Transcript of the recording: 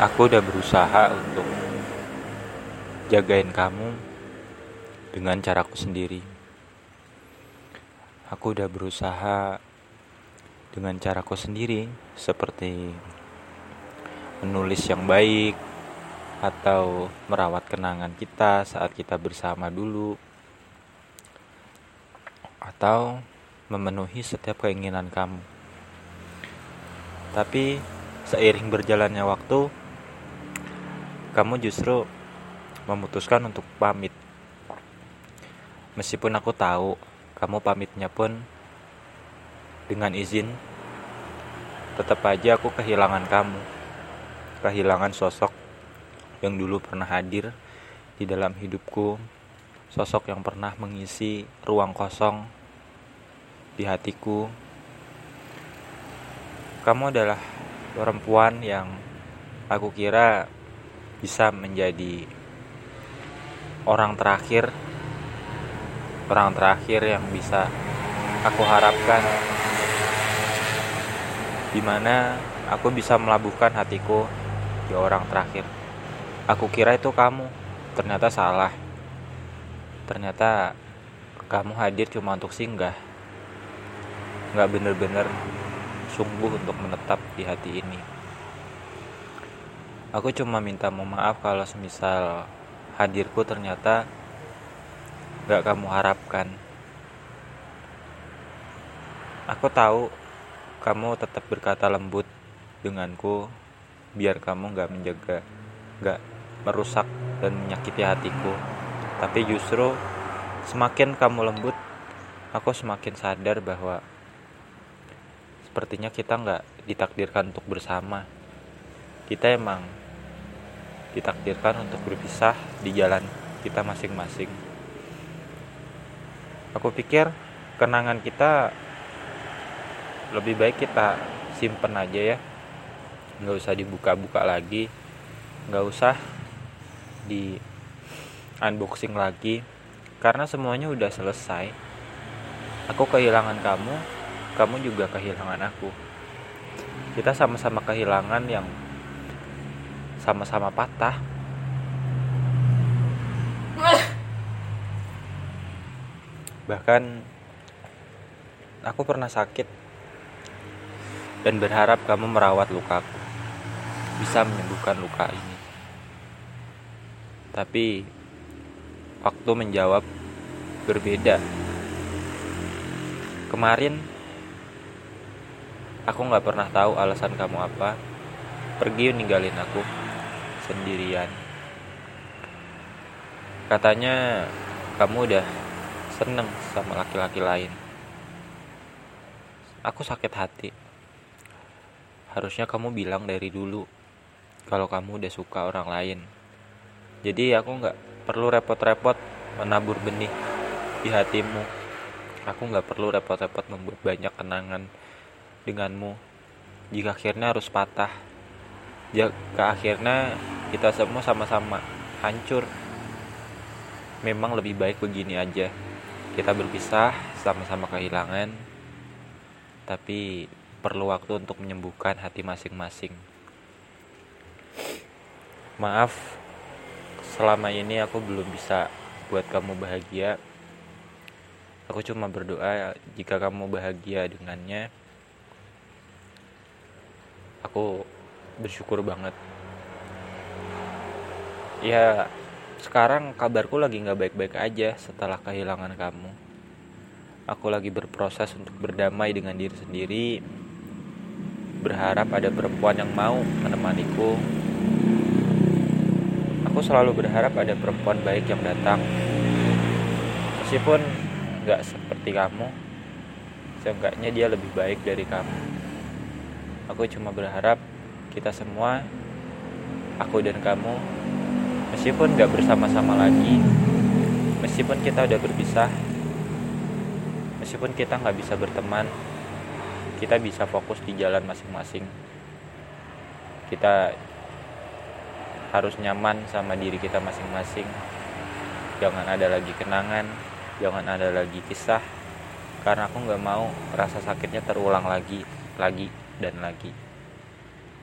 Aku udah berusaha untuk jagain kamu dengan caraku sendiri. Aku udah berusaha dengan caraku sendiri, seperti menulis yang baik atau merawat kenangan kita saat kita bersama dulu, atau memenuhi setiap keinginan kamu. Tapi seiring berjalannya waktu, kamu justru memutuskan untuk pamit. Meskipun aku tahu kamu pamitnya pun dengan izin, tetap aja aku kehilangan kamu. Kehilangan sosok yang dulu pernah hadir di dalam hidupku, sosok yang pernah mengisi ruang kosong di hatiku. Kamu adalah perempuan yang aku kira bisa menjadi orang terakhir orang terakhir yang bisa aku harapkan. Di mana aku bisa melabuhkan hatiku di orang terakhir. Aku kira itu kamu. Ternyata salah. Ternyata kamu hadir cuma untuk singgah. Nggak bener-bener sungguh untuk menetap di hati ini Aku cuma minta mau maaf kalau semisal hadirku ternyata gak kamu harapkan. Aku tahu kamu tetap berkata lembut denganku biar kamu gak menjaga, gak merusak dan menyakiti hatiku. Tapi justru semakin kamu lembut, aku semakin sadar bahwa sepertinya kita nggak ditakdirkan untuk bersama. Kita emang ditakdirkan untuk berpisah di jalan kita masing-masing. Aku pikir kenangan kita lebih baik kita simpen aja ya, nggak usah dibuka-buka lagi, nggak usah di unboxing lagi, karena semuanya udah selesai. Aku kehilangan kamu, kamu juga kehilangan aku. Kita sama-sama kehilangan yang sama-sama patah. Bahkan aku pernah sakit dan berharap kamu merawat lukaku, bisa menyembuhkan luka ini. Tapi waktu menjawab berbeda. Kemarin aku nggak pernah tahu alasan kamu apa pergi ninggalin aku sendirian. Katanya kamu udah seneng sama laki-laki lain. Aku sakit hati. Harusnya kamu bilang dari dulu kalau kamu udah suka orang lain. Jadi aku nggak perlu repot-repot menabur benih di hatimu. Aku nggak perlu repot-repot membuat banyak kenangan denganmu. Jika akhirnya harus patah ya ke akhirnya kita semua sama-sama hancur. Memang lebih baik begini aja. Kita berpisah sama-sama kehilangan tapi perlu waktu untuk menyembuhkan hati masing-masing. Maaf selama ini aku belum bisa buat kamu bahagia. Aku cuma berdoa jika kamu bahagia dengannya aku bersyukur banget. Ya sekarang kabarku lagi nggak baik-baik aja setelah kehilangan kamu. Aku lagi berproses untuk berdamai dengan diri sendiri. Berharap ada perempuan yang mau menemaniku. Aku selalu berharap ada perempuan baik yang datang. Meskipun nggak seperti kamu seenggaknya dia lebih baik dari kamu. Aku cuma berharap kita semua, aku dan kamu, meskipun gak bersama-sama lagi, meskipun kita udah berpisah, meskipun kita gak bisa berteman, kita bisa fokus di jalan masing-masing. Kita harus nyaman sama diri kita masing-masing. Jangan ada lagi kenangan, jangan ada lagi kisah, karena aku gak mau rasa sakitnya terulang lagi, lagi, dan lagi.